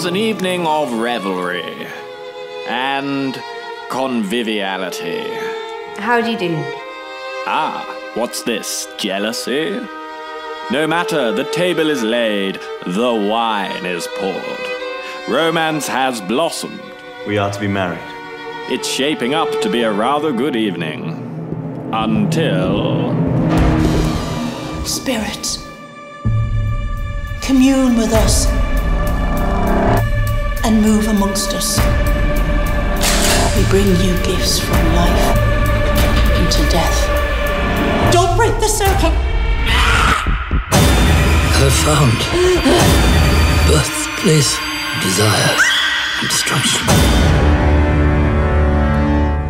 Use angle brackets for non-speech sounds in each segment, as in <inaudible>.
was an evening of revelry and conviviality. How do you do? Ah, what's this? Jealousy? No matter, the table is laid, the wine is poured. Romance has blossomed. We are to be married. It's shaping up to be a rather good evening. Until. Spirit, commune with us and move amongst us. We bring you gifts from life into death. Don't break the circle! have found birth, place, desire, and destruction.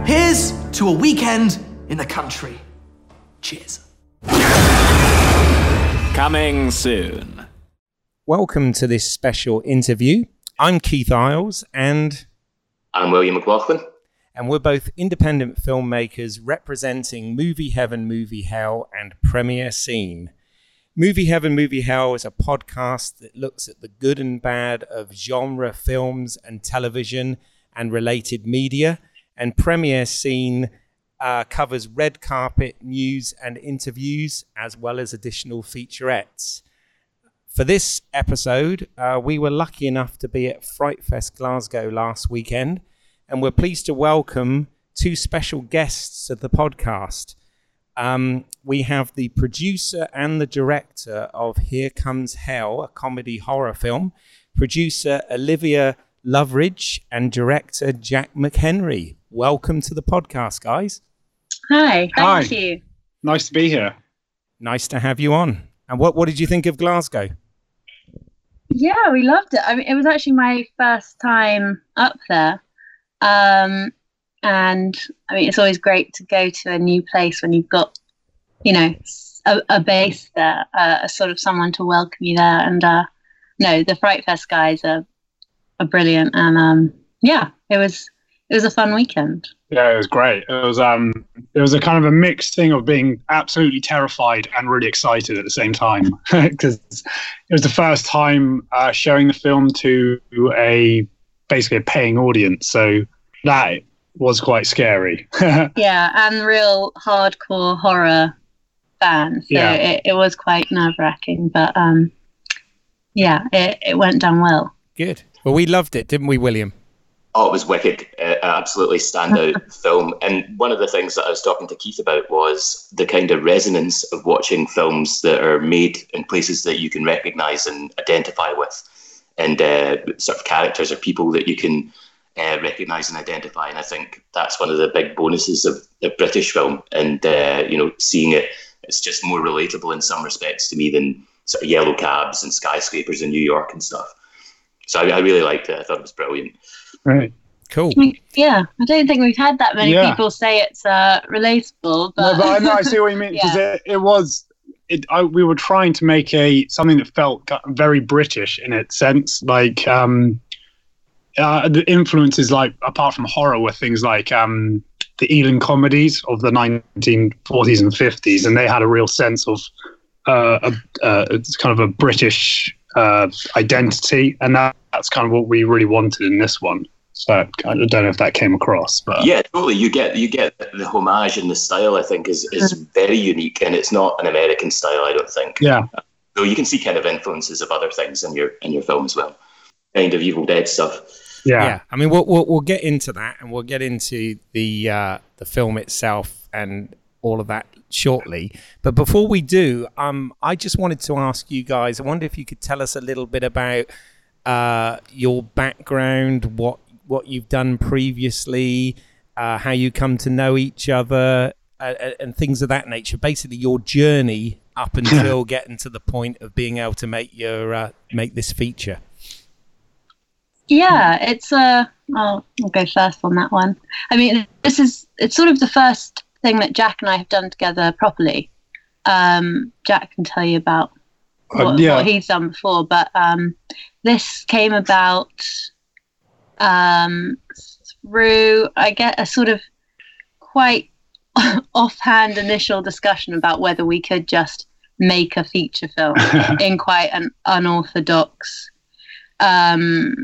Here's to a weekend in the country. Cheers. Coming soon. Welcome to this special interview. I'm Keith Isles, and I'm William McLaughlin. and we're both independent filmmakers representing Movie Heaven, Movie Hell, and Premiere Scene. Movie Heaven, Movie Hell is a podcast that looks at the good and bad of genre films and television and related media. And Premiere Scene uh, covers red carpet news and interviews, as well as additional featurettes. For this episode, uh, we were lucky enough to be at Fright Fest Glasgow last weekend, and we're pleased to welcome two special guests of the podcast. Um, we have the producer and the director of Here Comes Hell, a comedy horror film, producer Olivia Loveridge, and director Jack McHenry. Welcome to the podcast, guys. Hi, Hi. thank you. Nice to be here. Nice to have you on. And what, what did you think of Glasgow? Yeah, we loved it. I mean, it was actually my first time up there. Um, and I mean, it's always great to go to a new place when you've got, you know, a base there, uh, a sort of someone to welcome you there. And uh, no, the Fright Fest guys are, are brilliant. And um, yeah, it was it was a fun weekend. Yeah, it was great. It was um, it was a kind of a mixed thing of being absolutely terrified and really excited at the same time <laughs> because it was the first time uh, showing the film to a basically a paying audience. So that was quite scary. <laughs> Yeah, and real hardcore horror fans. So Yeah. it, it was quite nerve wracking, but um, yeah, it, it went down well. Good. Well, we loved it, didn't we, William? Oh, it was wicked. Uh, absolutely standout <laughs> film. And one of the things that I was talking to Keith about was the kind of resonance of watching films that are made in places that you can recognize and identify with, and uh, sort of characters or people that you can uh, recognize and identify. And I think that's one of the big bonuses of the British film. And, uh, you know, seeing it, it's just more relatable in some respects to me than sort of yellow cabs and skyscrapers in New York and stuff. So I, I really liked it. I thought it was brilliant. Right. Cool. Yeah, I don't think we've had that many Yeah. people say it's uh, relatable, but, No, but I know I see what you mean <laughs> because Yeah. it, it was. It, I, we were trying to make a something that felt very British in its sense, like um, uh, the influences, like apart from horror, were things like um, the Ealing comedies of the 1940s and 50s, and they had a real sense of uh, a, uh, it's kind of a British uh, identity, and that, that's kind of what we really wanted in this one. So I don't know if that came across, but Yeah, totally. You get you get the homage and the style. I think is is very unique, and it's not an American style. I don't think. yeah. So you can see kind of influences of other things in your in your film as well. Kind of Evil Dead stuff. Yeah. I mean, we'll, we'll we'll get into that, and we'll get into the uh, the film itself and all of that shortly. But before we do, um, I just wanted to ask you guys. I wonder if you could tell us a little bit about uh, your background, what what you've done previously, uh, how you come to know each other, uh, uh, and things of that nature. Basically, your journey up until getting to the point of being able to make your uh, make this feature. yeah, it's uh, I'll, I'll go first on that one. I mean, this is it's sort of the first thing that Jack and I have done together properly. Um, Jack can tell you about Uh, what, yeah. what he's done before, but um, this came about um, through I get a sort of quite <laughs> offhand initial discussion about whether we could just make a feature film <laughs> in quite an unorthodox um,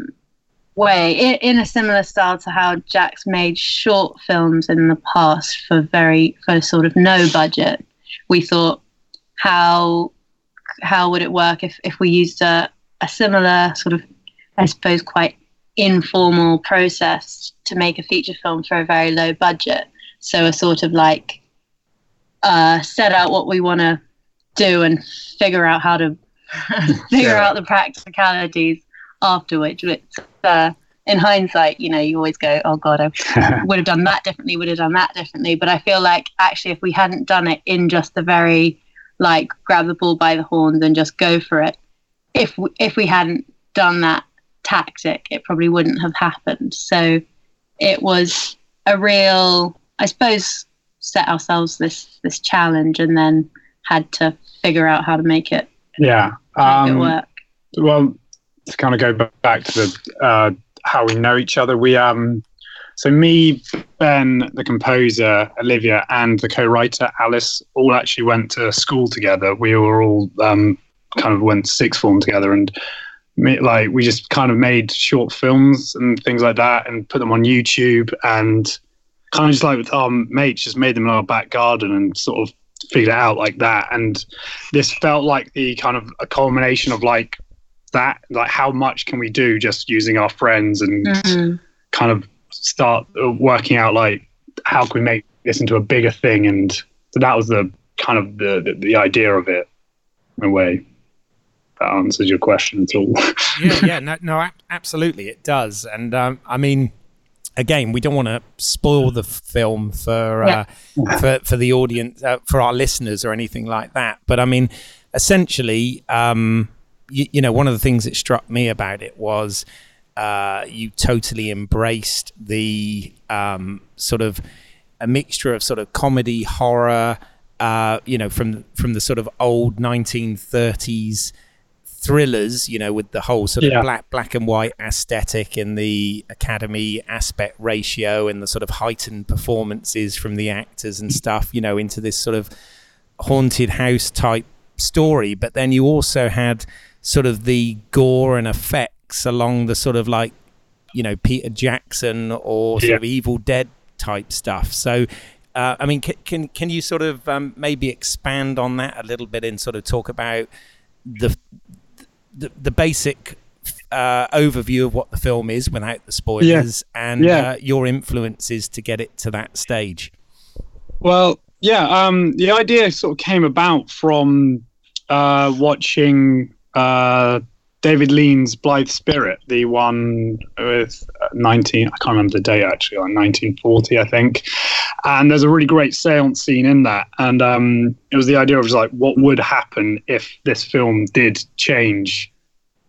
way, in, in, a similar style to how Jack's made short films in the past for very for sort of no budget. We thought how how would it work if, if we used a, a similar sort of I suppose quite informal process to make a feature film for a very low budget. So a sort of like uh, set out what we want to do and figure out how to <laughs> figure yeah. out the practicalities afterwards. Which, uh, in hindsight, you know, you always go, "Oh God, I <laughs> would have done that differently. Would have done that differently." But I feel like actually, if we hadn't done it in just the very like grab the bull by the horns and just go for it, if we, if we hadn't done that tactic, it probably wouldn't have happened. So it was a real, I suppose, set ourselves this this challenge and then had to figure out how to make it yeah um, make it work. Well, to kind of go back to the uh, how we know each other, we um so me, Ben, the composer, Olivia, and the co-writer Alice all actually went to school together. We were all um, kind of went sixth form together, and like we just kind of made short films and things like that, and put them on YouTube, and kind of just like with our mates, just made them in our back garden and sort of figured it out like that. And this felt like the kind of a culmination of like that, like how much can we do just using our friends and mm-hmm. kind of start working out like how can we make this into a bigger thing. And so that was the kind of the, the, the idea of it in a way. That answers your question at all. <laughs> yeah, yeah, no, no, absolutely, it does. And um, I mean, again, we don't want to spoil the film for uh, <laughs> for for the audience, uh, for our listeners, or anything like that. But I mean, essentially, um, you, you, know, one of the things that struck me about it was uh, you totally embraced the um, sort of a mixture of sort of comedy, horror. Uh, you know, from from the sort of old 1930s thrillers, you know, with the whole sort of yeah. black black and white aesthetic and the academy aspect ratio and the sort of heightened performances from the actors and stuff, you know, into this sort of haunted house type story. But then you also had sort of the gore and effects along the sort of like, you know, Peter Jackson or sort yeah. of Evil Dead type stuff. So uh, I mean, can, can, can you sort of um, maybe expand on that a little bit and sort of talk about the the, the basic uh, overview of what the film is without the spoilers yeah. and yeah. Uh, your influences to get it to that stage. Well, yeah, um, the idea sort of came about from uh, watching uh, David Lean's Blithe Spirit, the one with 19, I can't remember the date actually, like 1940, I think. And there's a really great seance scene in that. And um, it was the idea of like, what would happen if this film did change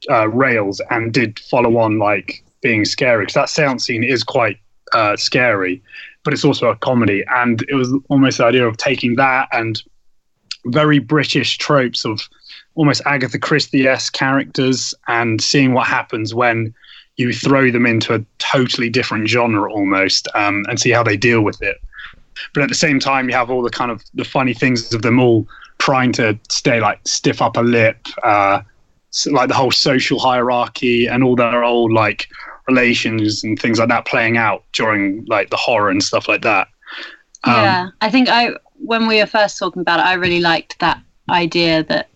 uh, rails and did follow on like being scary? Because that seance scene is quite uh, scary, but it's also a comedy. And it was almost the idea of taking that and very British tropes of almost Agatha Christie esque characters and seeing what happens when you throw them into a totally different genre almost um, and see how they deal with it. But at the same time, you have all the kind of the funny things of them all trying to stay like stiff upper lip, uh, like the whole social hierarchy and all their old like relations and things like that playing out during like the horror and stuff like that. Um, yeah, I think I when we were first talking about it, I really liked that idea that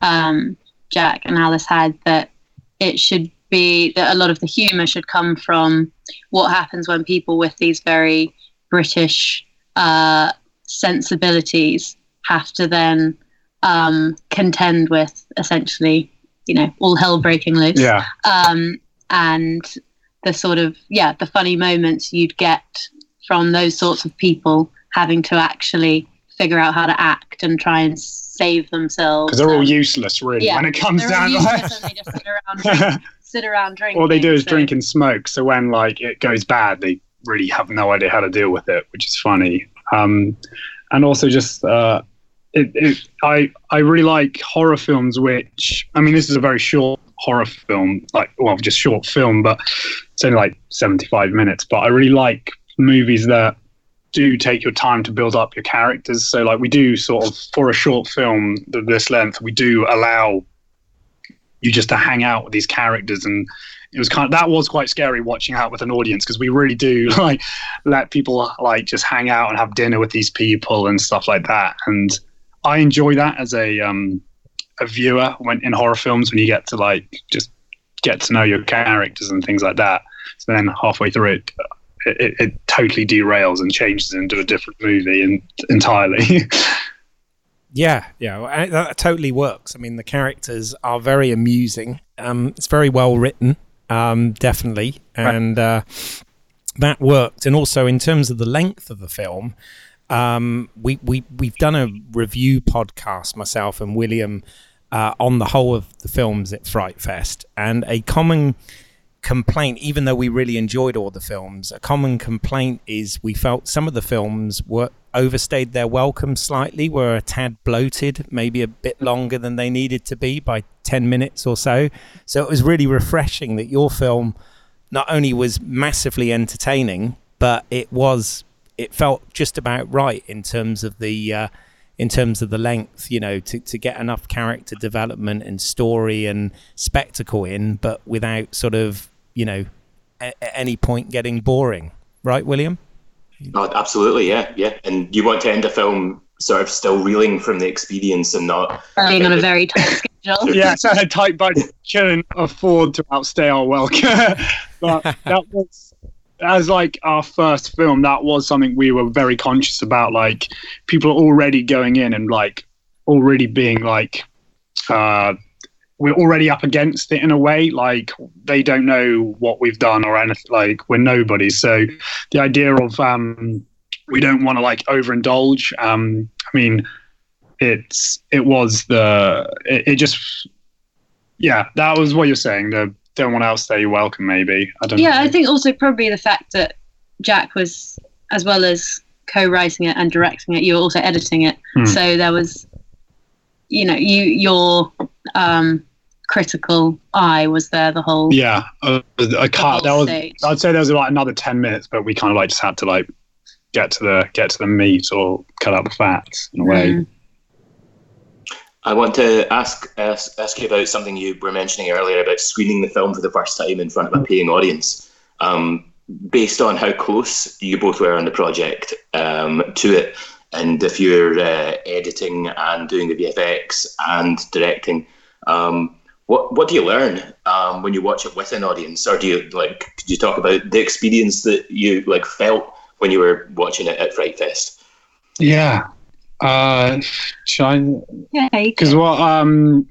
um, Jack and Alice had that it should be that a lot of the humor should come from what happens when people with these very British uh, sensibilities have to then um, contend with essentially, you know, all hell breaking loose. Yeah. Um, and the sort of, yeah, the funny moments you'd get from those sorts of people having to actually figure out how to act and try and save themselves. Because they're all useless, really, yeah, when it comes down to it. they just sit around, drink, <laughs> sit around drinking. All they do is so. drink and smoke. So when like it goes bad, they really have no idea how to deal with it, which is funny. Um, and also just uh, it, it, I I really like horror films. Which I mean, this is a very short horror film, like well, just short film, but it's only like seventy five minutes. But I really like movies that do take your time to build up your characters. So, like, we do sort of for a short film of this length, we do allow you just to hang out with these characters and it was kind of that was quite scary watching out with an audience because we really do <laughs> like let people like just hang out and have dinner with these people and stuff like that. And I enjoy that as a um, a viewer when in horror films when you get to like just get to know your characters and things like that. So then halfway through it, it, it totally derails and changes into a different movie and entirely. <laughs> Yeah, yeah, that totally works. I mean, the characters are very amusing. Um, it's very well written, um, definitely, and uh, that worked. And also, in terms of the length of the film, um, we we we've done a review podcast, myself and William, uh, on the whole of the films at Fright Fest, and a common complaint, even though we really enjoyed all the films, a common complaint is we felt some of the films were overstayed their welcome slightly, were a tad bloated, maybe a bit longer than they needed to be by 10 minutes or so. So it was really refreshing that your film not only was massively entertaining, but it was it felt just about right in terms of the uh, in terms of the length, you know, to, to get enough character development and story and spectacle in, but without sort of you know, at, any point getting boring, right, William? Oh, absolutely, yeah, yeah. And you want to end a film sort of still reeling from the experience and not being on a very <laughs> tight schedule. yeah, so a tight budget couldn't afford to outstay our welcome. <laughs> but that was as like our first film. That was something we were very conscious about. Like people are already going in and like already being like uh, we're already up against it in a way. Like they don't know what we've done or anything. Like we're nobody. So the idea of um, we don't want to like overindulge. Um, I mean, it's it was the it, it, just yeah that was what you're saying. The don't want to outstay your welcome. Maybe I don't. Yeah, know. I think also probably the fact that Jack was as well as co-writing it and directing it, you were also editing it. Hmm. So there was, you know, you your um, critical eye was there the whole yeah uh, I can't that was stage. I'd say there was like another 10 minutes but we kind of like just had to like get to the get to the meat or cut out the fat in a way mm. I want to ask, ask ask you about something you were mentioning earlier about screening the film for the first time in front of a paying audience. Um, based on how close you both were on the project um, to it, and if you're uh, editing and doing the VFX and directing, um, what what do you learn um, when you watch it with an audience, or do you like? Could you talk about the experience that you like felt when you were watching it at Fright Fest? Yeah, uh, shine. Yeah, because what um,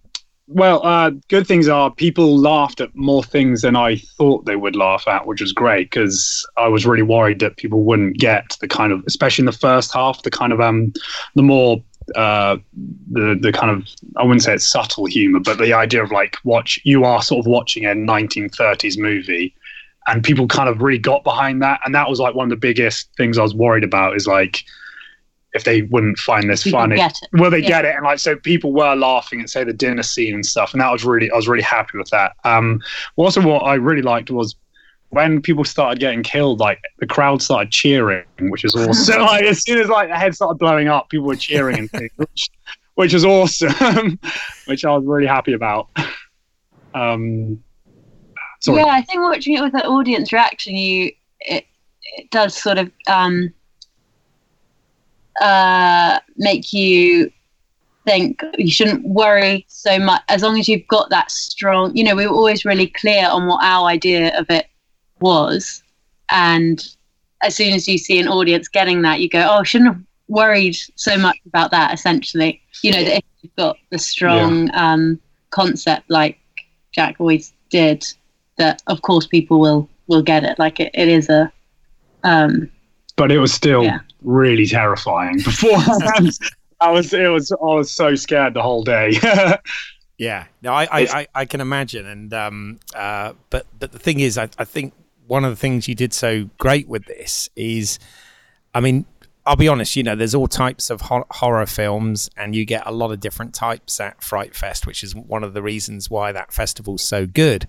well, uh, good things are people laughed at more things than I thought they would laugh at, which was great because I was really worried that people wouldn't get the kind of, especially in the first half, the kind of um, the more uh, the the kind of I wouldn't say it's subtle humor, but the idea of like watch you are sort of watching a 1930s movie, and people kind of really got behind that, and that was like one of the biggest things I was worried about is like if they wouldn't find this people funny, will they yeah. get it? And like so, people were laughing at say the dinner scene and stuff, and that was really I was really happy with that. Um, also, what I really liked was when people started getting killed, like the crowd started cheering, which is awesome. so <laughs> like as soon as like the head started blowing up, people were cheering and things, which, which was awesome, <laughs> which I was really happy about. Um, sorry. Yeah, I think watching it with the audience reaction, you it it does sort of um, uh, make you think you shouldn't worry so much as long as you've got that strong. You know, we were always really clear on what our idea of it was. And as soon as you see an audience getting that, you go, oh, I shouldn't have worried so much about that, essentially. You know, that if you've got the strong yeah. um, concept like Jack always did, that of course people will will get it. Like it, it is a. Um, but it was still yeah. really terrifying <laughs> Before I was it was I was so scared the whole day. <laughs> yeah, no, I, I, I, I, can imagine, and um, uh, but but the thing is, I, I think one of the things you did so great with this is, I mean, I'll be honest, you know, there's all types of ho- horror films, and you get a lot of different types at Fright Fest, which is one of the reasons why that festival's so good.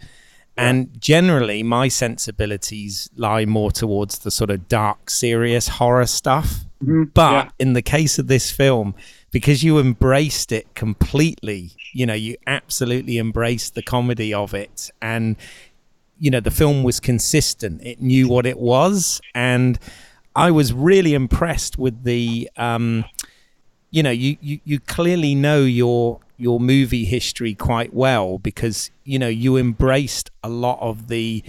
And generally, my sensibilities lie more towards the sort of dark, serious horror stuff. Mm-hmm. But yeah. in the case of this film, because you embraced it completely, you know, you absolutely embraced the comedy of it. And you know the film was consistent. It knew what it was, and I was really impressed with the. Um, you know, you, you, you clearly know your your movie history quite well because you know you embraced a lot of the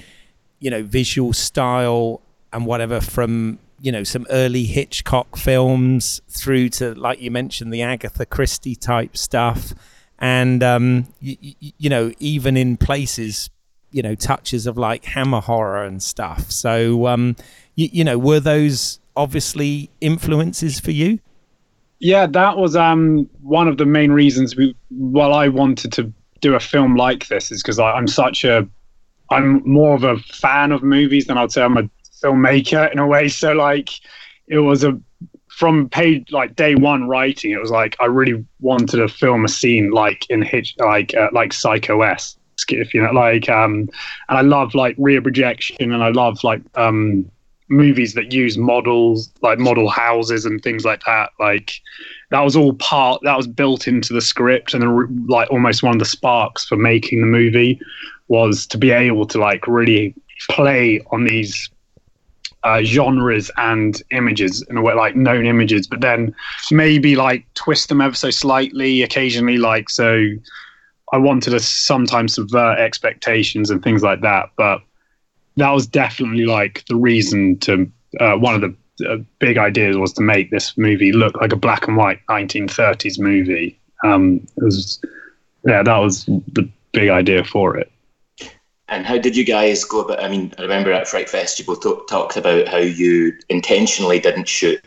you know visual style and whatever from you know some early Hitchcock films through to like you mentioned the Agatha Christie type stuff and um, you, you know even in places you know touches of like hammer horror and stuff. So um, you, you know were those obviously influences for you? Yeah, that was um, one of the main reasons we, well, I wanted to do a film like this is because I'm such a, I'm more of a fan of movies than I'd say I'm a filmmaker in a way. <laughs> So like, it was a from page like day one writing, it was like I really wanted to film a scene like in Hitch, like uh, like Psycho S, if you know, like um, and I love like rear projection, and I love like um movies that use models like model houses and things like that. Like that was all part that was built into the script and the, like almost one of the sparks for making the movie was to be able to like really play on these uh, genres and images in a way like known images but then maybe like twist them ever so slightly occasionally like so i wanted to sometimes subvert expectations and things like that but that was definitely like the reason to uh, one of the uh, big ideas was to make this movie look like a black and white 1930s movie. Um, was, yeah, that was the big idea for it. And how did you guys go about? I mean, I remember at Fright Fest you both t- talked about how you intentionally didn't shoot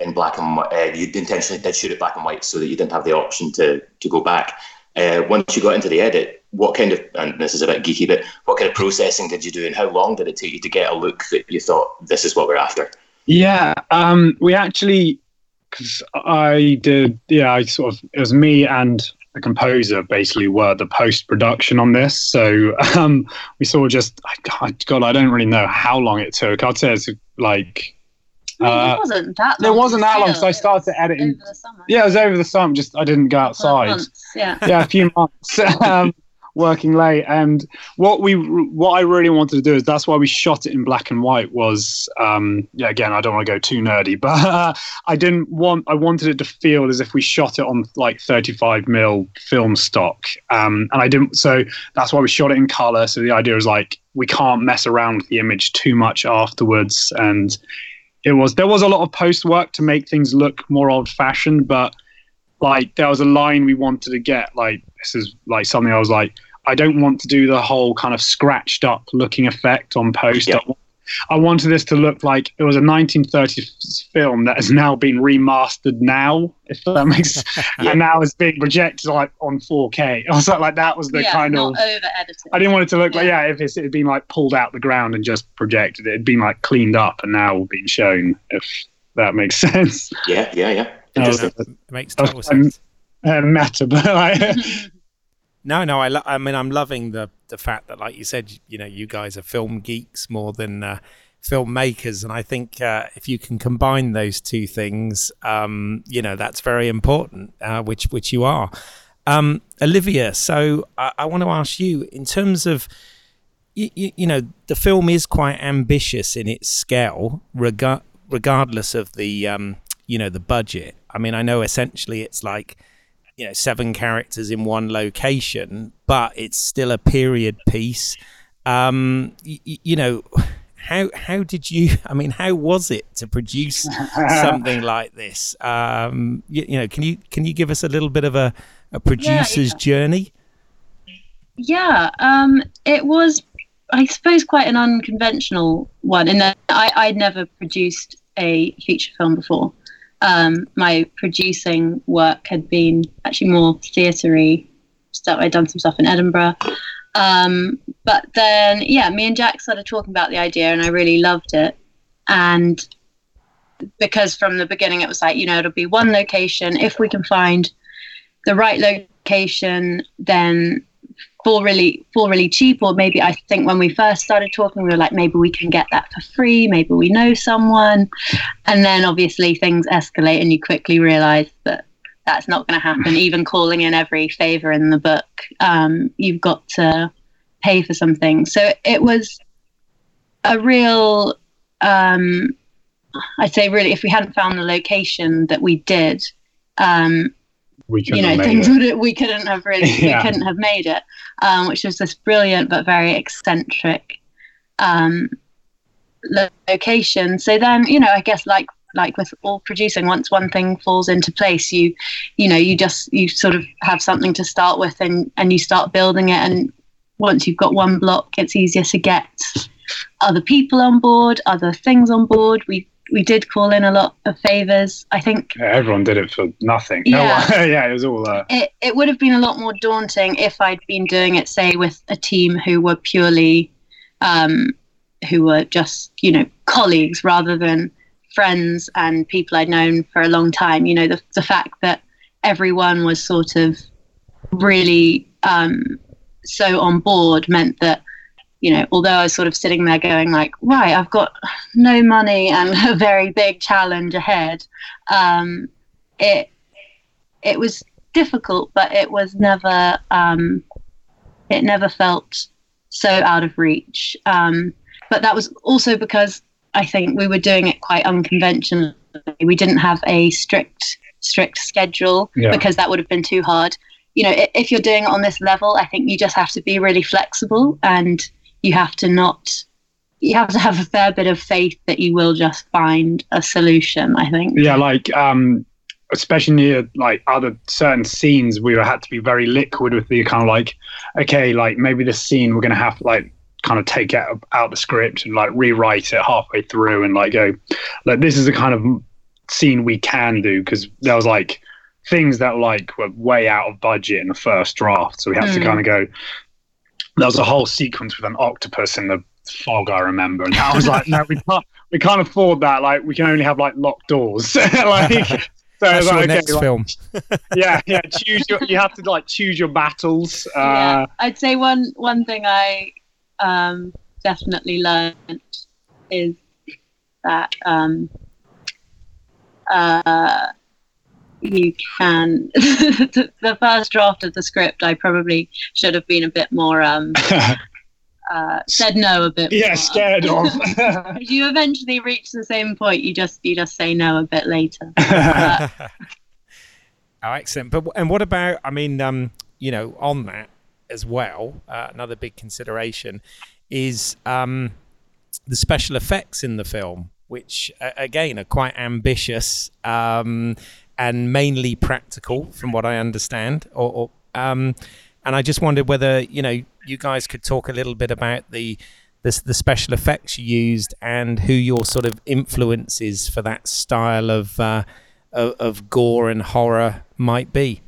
in black and white. Uh, you intentionally did shoot it black and white so that you didn't have the option to to go back. Uh, once you got into the edit, what kind of and this is a bit geeky, but what kind of processing did you do, and how long did it take you to get a look that you thought this is what we're after? Yeah, um, we actually because I did. Yeah, I sort of it was me and the composer basically were the post production on this. So <laughs> um, we of just God, I don't really know how long it took. I'd say it's like uh, it wasn't that long. It wasn't that long, so I started editing. Over the summer. Yeah, it was over the summer. Just I didn't go outside. Months, yeah, yeah, a few months. <laughs> um, working late, and what we what I really wanted to do is that's why we shot it in black and white. Was um, yeah, again, I don't want to go too nerdy, <laughs> but uh, I didn't want. I wanted it to feel as if we shot it on like 35 mil film stock, um, and I didn't. So that's why we shot it in color. So the idea is like we can't mess around with the image too much afterwards, and it was there was a lot of post work to make things look more old fashioned, but like there was a line we wanted to get. Like this is like something I was like, I don't want to do the whole kind of scratched up looking effect on post. Yep. I wanted this to look like it was a 1930s film that has now been remastered now, if that makes <laughs> yeah. and now it's being projected like on 4K. <laughs> I was like, like that was the yeah, kind of over edited. I didn't want it to look yeah. like yeah, if it had been like pulled out the ground and just projected, it had been like cleaned up and now being shown. If that makes <laughs> sense. Yeah, yeah, yeah. Interesting. Uh, it makes total sense. Uh, matter, but like. No, no, I, lo- I mean, I'm loving the the fact that, like you said, you know, you guys are film geeks more than uh, filmmakers, and I think uh, if you can combine those two things, um, you know, that's very important, uh, which which you are. Um, Olivia, so I, I want to ask you in terms of. You, you, know the film is quite ambitious in its scale, rega- regardless of the um, you know the budget. I mean, I know essentially it's like you know seven characters in one location, but it's still a period piece. Um, y- you know, how how did you? <laughs> I mean, how was it to produce <laughs> something like this? Um, you, you, know, can you can you give us a little bit of a, a producer's yeah, yeah. journey? Yeah, um, it was, I suppose, quite an unconventional one in that I, I'd never produced a feature film before um, my producing work had been actually more theatery stuff. I'd done some stuff in Edinburgh. Um, but then, yeah, me and Jack started talking about the idea and I really loved it. And because from the beginning it was like, you know, it'll be one location. If we can find the right location, then fall really fall really cheap or maybe i think when we first started talking we were like maybe we can get that for free maybe we know someone and then obviously things escalate and you quickly realize that that's not going to happen even calling in every favor in the book um, you've got to pay for something. So it was a real, um, I'd say, really, if we hadn't found the location that we did, um, we you know, things would we couldn't have really, <laughs> yeah. we couldn't have made it, um, which was this brilliant but very eccentric um, location. So then, you know, I guess like like with all producing once one thing falls into place you you know you just you sort of have something to start with and and you start building it and once you've got one block it's easier to get other people on board other things on board we we did call in a lot of favors i think yeah, everyone did it for nothing <laughs> yeah. No, <laughs> yeah it was all uh... it, it would have been a lot more daunting if i'd been doing it say with a team who were purely um who were just you know colleagues rather than friends and people I'd known for a long time. You know, the, the fact that everyone was sort of really um, so on board meant that, you know, although I was sort of sitting there going like, right, I've got no money and <laughs> a very big challenge ahead. Um, it it was difficult, but it was never um, it never felt so out of reach. Um, but that was also because I think we were doing it quite unconventionally. We didn't have a strict strict schedule yeah. because that would have been too hard. You know, if you're doing it on this level, I think you just have to be really flexible and you have to not you have to have a fair bit of faith that you will just find a solution, I think. Yeah, like um especially near like other certain scenes we had to be very liquid with the kind of like okay like maybe this scene we're going to have to like kind of take out out the script and like rewrite it halfway through and like go like this is the kind of scene we can do because there was like things that like were way out of budget in the first draft so we had mm. to hmm. kind of go there was a whole sequence with an octopus in the fog i remember and i was like no we can't we can't afford that like we can only have like locked doors <laughs> like so <laughs> That's like, your okay, next like, <laughs> yeah, yeah. Choose your. You have to like choose your battles. Uh, yeah, I'd say one one thing I um, definitely learned is that um, uh, you can. <laughs> The first draft of the script i probably should have been a bit more um, <laughs> uh, said no a bit yeah more. scared of. <laughs> You eventually reach the same point you just you just say no a bit later. Oh excellent. But and what about i mean um you know on that as well, uh, another big consideration, is um, the special effects in the film, which uh, again are quite ambitious um, and mainly practical, from what I understand. Or, or um, and I just wondered whether you know you guys could talk a little bit about the the, the special effects you used and who your sort of influences for that style of, uh, of, of gore and horror might be.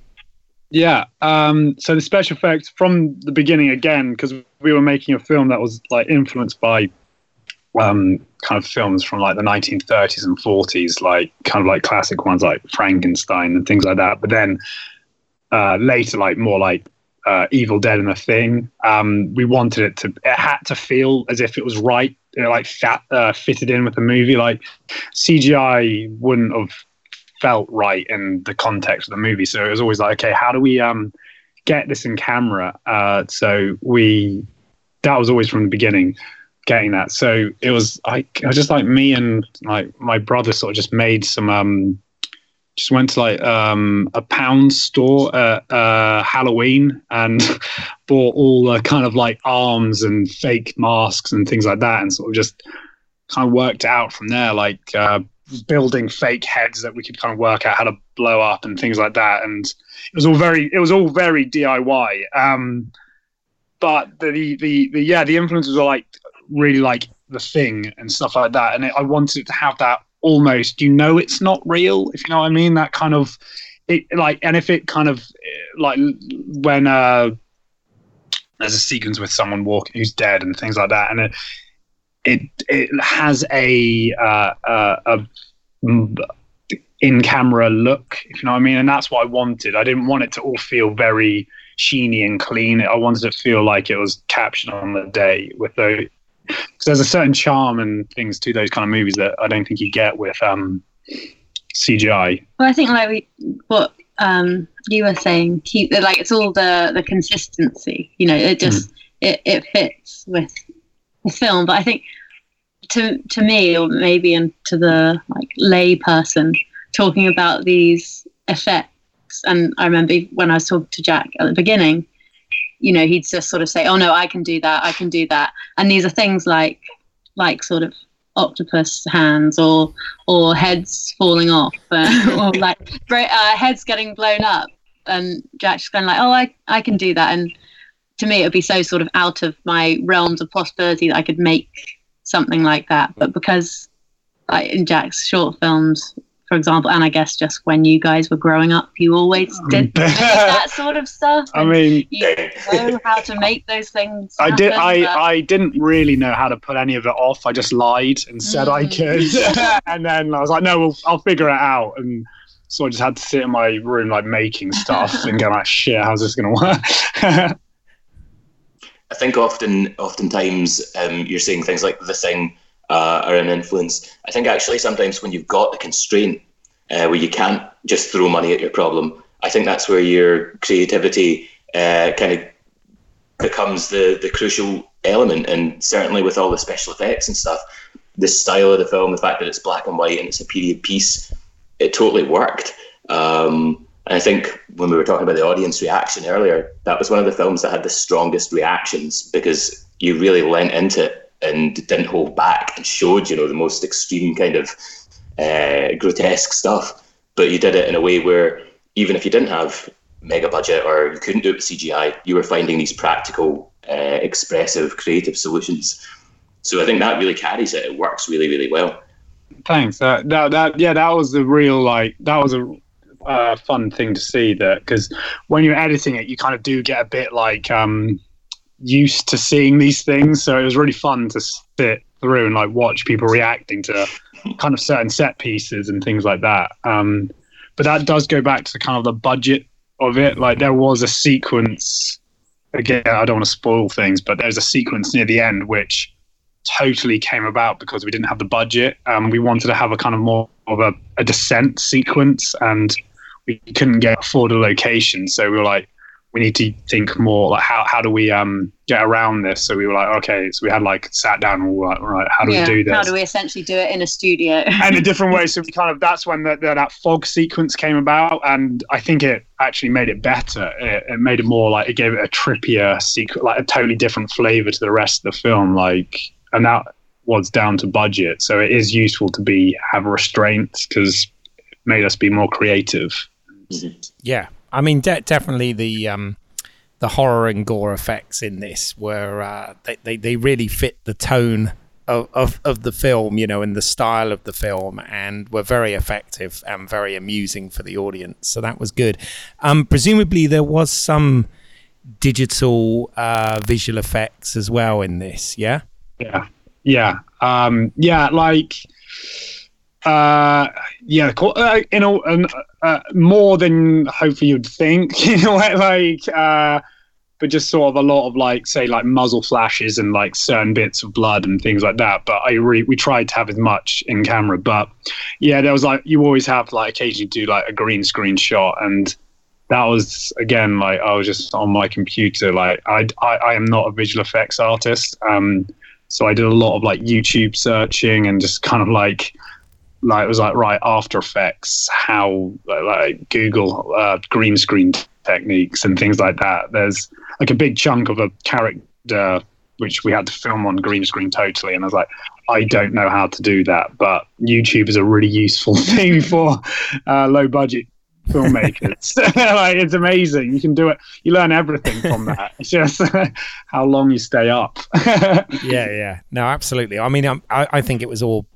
Yeah. Um, so the special effects from the beginning again, because we were making a film that was like influenced by um, kind of films from like the 1930s and 40s, like kind of like classic ones like Frankenstein and things like that. But then uh, later, like more like uh, Evil Dead and a Thing. Um, we wanted it to, it had to feel as if it was right, you know, like fat, uh, fitted in with the movie. Like CGI wouldn't have felt right in the context of the movie. So it was always like, okay, how do we um, get this in camera? Uh, so we that was always from the beginning getting that. So it was like I was just like me and like my brother sort of just made some um just went to like um a pound store at uh Halloween and <laughs> bought all the kind of like arms and fake masks and things like that and sort of just kind of worked out from there like uh building fake heads that we could kind of work out how to blow up and things like that. And it was all very, it was all very DIY. Um, but the, the, the, yeah, the influences were like really like the thing and stuff like that. And it, I wanted to have that almost, you know, it's not real, if you know what I mean. That kind of, it like, and if it kind of like when, uh, there's a sequence with someone walking who's dead and things like that. And it, it it has a uh, uh, a in camera look, if you know what I mean, and that's what I wanted. I didn't want it to all feel very sheeny and clean. I wanted it to feel like it was captured on the day with those. Because there's a certain charm and things to those kind of movies that I don't think you get with um, CGI. Well, I think like we, what um, you were saying, keep like it's all the the consistency. You know, it just. Mm it, it fits with the film. But I think to to me, or maybe and to the like lay person, talking about these effects, and I remember when I was talking to Jack at the beginning, you know, he'd just sort of say, "Oh no, I can do that, I can do that," and these are things like like sort of octopus hands or or heads falling off uh, <laughs> or like uh, heads getting blown up. And Jack's kind of like oh I, I can do that. And to me it would be so sort of out of my realms of possibility that I could make something like that. But because like in Jack's short films for example, and I guess just when you guys were growing up, you always did <laughs> that sort of stuff. I mean, you know <laughs> how to make those things. I did. I but... I didn't really know how to put any of it off. I just lied and said I Mm. could, <laughs> and then I was like, no, we'll, I'll figure it out. And so I just had to sit in my room like making stuff and go like, shit, how's this gonna work? I think often, oftentimes, um, you're seeing things like the thing uh, are an influence. I think actually sometimes when you've got a constraint uh, where you can't just throw money at your problem, I think that's where your creativity uh, kind of becomes the the crucial element. And certainly with all the special effects and stuff, the style of the film, the fact that it's black and white and it's a period piece, it totally worked. Um, and I think when we were talking about the audience reaction earlier, that was one of the films that had the strongest reactions because you really lent into it and didn't hold back and showed, you know, the most extreme kind of uh, grotesque stuff. But you did it in a way where even if you didn't have mega budget or you couldn't do it with CGI, you were finding these practical, uh, expressive, creative solutions. So I think that really carries it. It works really, really well. Thanks. That, that that yeah, that was the real like that was a uh, fun thing to see that because when you're editing it, you kind of do get a bit like um used to seeing these things. So it was really fun to sit through and like watch people reacting to kind of certain set pieces and things like that. Um, but that does go back to kind of the budget of it. Like there was a sequence. Again, I don't want to spoil things, but there's a sequence near the end which totally came about because we didn't have the budget. Um, we wanted to have a kind of more of a, a descent sequence, and we couldn't get afford a location. So we were like, we need to think more like how how do we um get around this? So we were like, okay, so we had like sat down and we were like, right, how do yeah, we do this? How do we essentially do it in a studio? and a different way. <laughs> So we kind of that's when the, the, that fog sequence came about, and I think it actually made it better. It, it made it more like it gave it a trippier secret, like a totally different flavor to the rest of the film. Like, and that was down to budget, so it is useful to be have restraints because it made us be more creative. Yeah, I mean, de- definitely the um, the horror and gore effects in this were uh, they, they they really fit the tone of, of of the film, you know, and the style of the film, and were very effective and very amusing for the audience. So that was good. Um, presumably, there was some digital uh, visual effects as well in this. Yeah. Yeah, yeah, um, yeah. Like, uh, yeah, uh, you know, um, uh, more than hopefully you'd think. <laughs> You know, like, uh, but just sort of a lot of like, say, like muzzle flashes and like certain bits of blood and things like that. But I we tried to have as much in camera. But yeah, there was like, you always have like occasionally do like a green screen shot and. That was again like I was just on my computer. Like I, I, I am not a visual effects artist. Um, so I did a lot of like YouTube searching and just kind of like, like it was like right After Effects, how like, Google uh, green screen techniques and things like that. There's like a big chunk of a character which we had to film on green screen totally, and I was like, I don't know how to do that, but YouTube is a really useful <laughs> thing for uh, low budget filmmakers. <laughs> like it's amazing. You can do it. You learn everything from that. It's just <laughs> how long you stay up. yeah, yeah. No, absolutely. I mean, um, I, I think it was all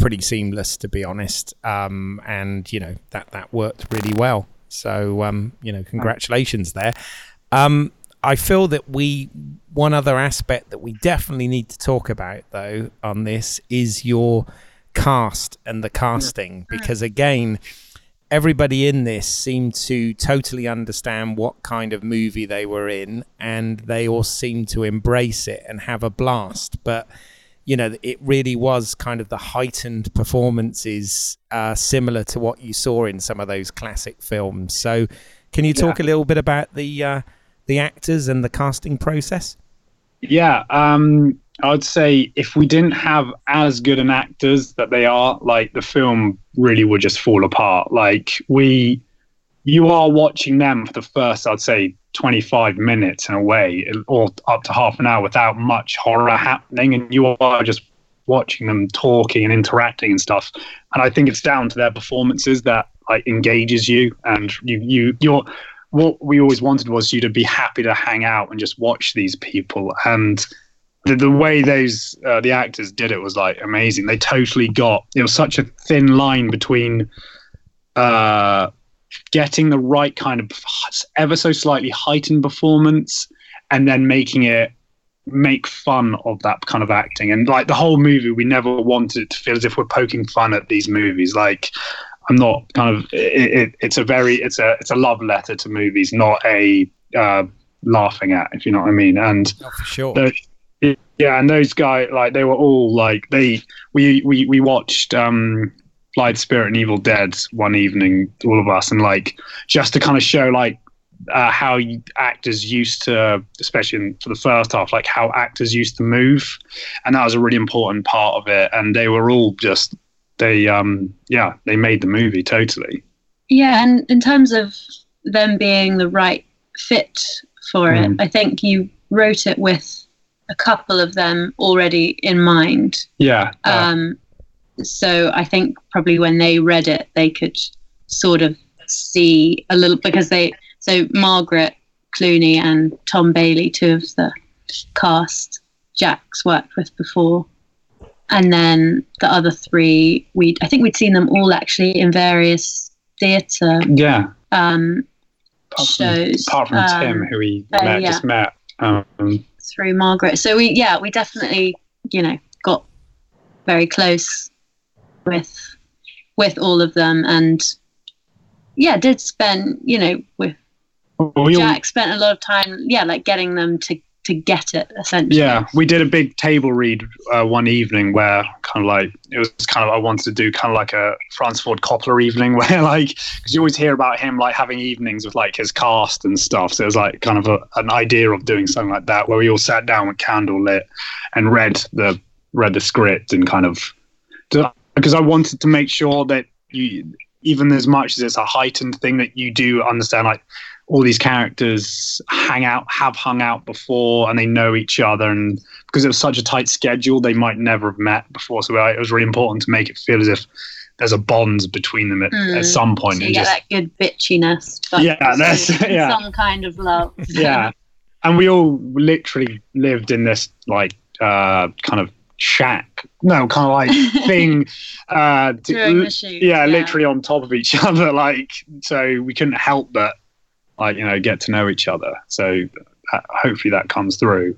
pretty seamless, to be honest. Um, and you know that that worked really well. So um, you know, congratulations there. Um, I feel that we one other aspect that we definitely need to talk about though on this is your cast and the casting because again everybody in this seemed to totally understand what kind of movie they were in and they all seemed to embrace it and have a blast but you know it really was kind of the heightened performances uh, similar to what you saw in some of those classic films. So can you talk a little bit about the uh, the actors and the casting process? Yeah, um, I would say if we didn't have as good an actors that they are, like the film really would just fall apart. Like we, you are watching them for the first, I'd say, 25 minutes in a way, or up to half an hour without much horror happening, and you are just watching them talking and interacting and stuff. And I think it's down to their performances that like engages you, and you you you're what we always wanted was you to be happy to hang out and just watch these people and the, the way those uh, the actors did it was like amazing they totally got it was such a thin line between uh, getting the right kind of ever so slightly heightened performance and then making it make fun of that kind of acting. And like the whole movie we never wanted it to feel as if we're poking fun at these movies. Like i'm not kind of it, it, it's a very it's a it's a love letter to movies not a uh, laughing at if you know what i mean. And oh, for sure. the, yeah and those guys like they were all like they we we we watched um Blithe Spirit and Evil Dead one evening, all of us, and like just to kind of show like uh, how actors used to, especially in, for the first half, like how actors used to move, and that was a really important part of it. And they were all just they, um, yeah, they made the movie totally. Yeah, and in terms of them being the right fit for mm. it, I think you wrote it with a couple of them already in mind. Yeah. Uh, um, so I think probably when they read it, they could sort of see a little because they so Margaret Clooney and Tom Bailey, two of the cast Jack's worked with before, and then the other three we I think we'd seen them all actually in various theatre yeah um, apart shows. From, apart from um, Tim, who we uh, met, yeah. just met um, through Margaret. So we yeah we definitely you know got very close with with all of them. And yeah did spend you know with well, jack spent a lot of time yeah like getting them to to get it essentially. Yeah we did a big table read uh, one evening where kind of like it was kind of i wanted to do kind of like a francis ford coppola evening <laughs> where like because you always hear about him like having evenings with like his cast and stuff. So it was like kind of a, an idea of doing something like that where we all sat down with candle lit and read the read the script and kind of because I wanted to make sure that you, even as much as it's a heightened thing, that you do understand like all these characters hang out, have hung out before, and they know each other. And because it was such a tight schedule, they might never have met before. So it was really important to make it feel as if there's a bond between them at, mm. at some point. So you get just, that good bitchiness. Yeah, that's yeah. some kind of love. yeah, and we all literally lived in this like uh, kind of shack. No kind of like <laughs> thing uh <laughs> to, yeah, yeah, literally on top of each <laughs> other like so we couldn't help but like you know get to know each other. So uh, hopefully that comes through.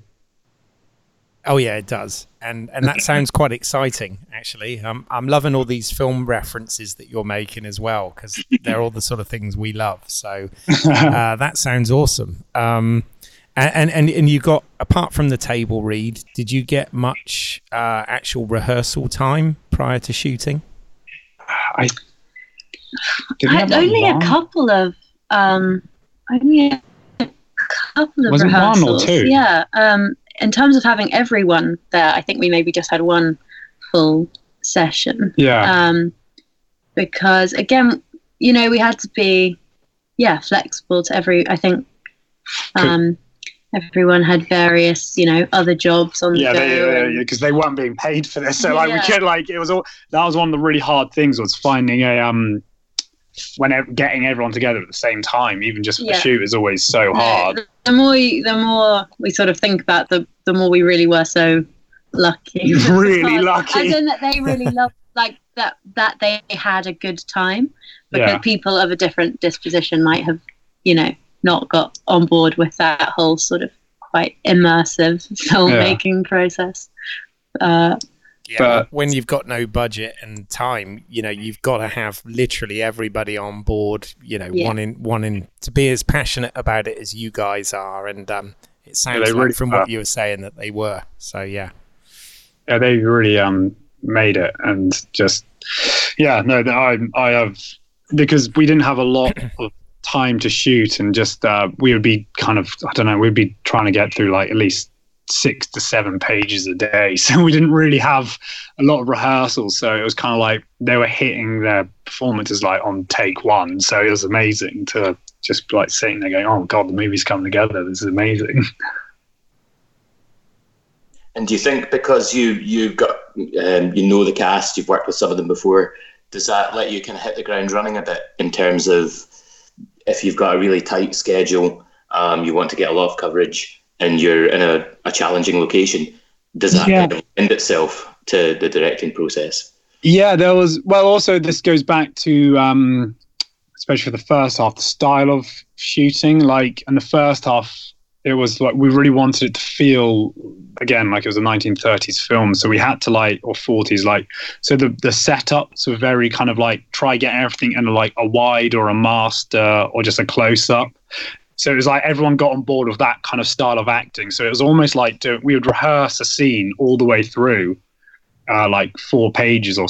Oh yeah it does. And and that sounds quite exciting actually. Um, i'm loving all these film references that you're making as well because they're all the sort of things we love. So uh, that sounds awesome. Um, and, and and you got apart from the table read, did you get much uh, actual rehearsal time prior to shooting? I, I only a couple of um, only a couple of Was rehearsals. It one or two? Yeah. Um, in terms of having everyone there, I think we maybe just had one full session. Yeah. Um, because again, you know, we had to be yeah flexible to every. I think. Um, everyone had various, you know, other jobs on the yeah, go. Yeah, because they weren't being paid for this. So like yeah. we could like it was all that was one of the really hard things was finding a um when getting everyone together at the same time, even just for yeah. the shoot, is always so hard. The, the more you, the more we sort of think about the the more we really were so lucky. <laughs> really lucky. And then that they really loved like that that they had a good time. Because yeah. people of a different disposition might have, you know, not got on board with that whole sort of quite immersive <laughs> filmmaking yeah. process. Uh, yeah, but when you've got no budget and time, you know, you've got to have literally everybody on board, you know, yeah. wanting wanting to be as passionate about it as you guys are. And um, it sounds yeah, like really, from what you were saying that they were. So yeah. Yeah, they really um made it and just yeah, no, I I have because we didn't have a lot <clears throat> of time to shoot and just uh, we would be kind of I don't know we'd be trying to get through like at least six to seven pages a day. <laughs> So we didn't really have a lot of rehearsals. So it was kind of like they were hitting their performances like on take one. So it was amazing to just like sitting there going, "Oh God, the movie's come together. This is amazing." <laughs> And do you think because you you've got um, you know the cast, you've worked with some of them before, does that let you kind of hit the ground running a bit in terms of if you've got a really tight schedule, um, you want to get a lot of coverage, and you're in a, a challenging location, does that Yeah. kind of lend itself to the directing process? Yeah, there was. Well, also this goes back to, um, especially for the first half, the style of shooting. Like in the first half, it was like we really wanted it to feel again like it was a 1930s film. So we had to like or 40s like so the the setups were very kind of like try get everything in like a wide or a master or just a close up. So it was like everyone got on board with that kind of style of acting. So it was almost like do, we would rehearse a scene all the way through uh, like four pages or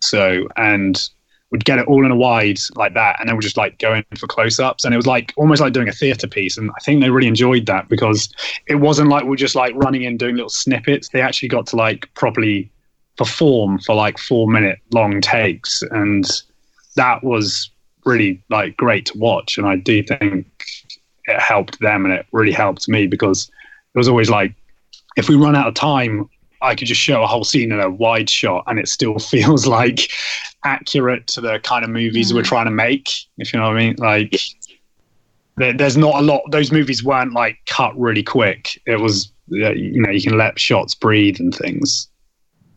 so, and would get it all in a wide like that, and then we'd just like go in for close-ups, and it was like almost like doing a theatre piece, and I think they really enjoyed that because it wasn't like we're just like running in doing little snippets. They actually got to like properly perform for like four minute long takes, and that was really like great to watch, and I do think it helped them, and it really helped me because it was always like if we run out of time I could just show a whole scene in a wide shot and it still <laughs> feels like accurate to the kind of movies we're trying to make, if you know what I mean. Like, there, there's not a lot, those movies weren't like cut really quick. It was, uh, you know, you can let shots breathe and things.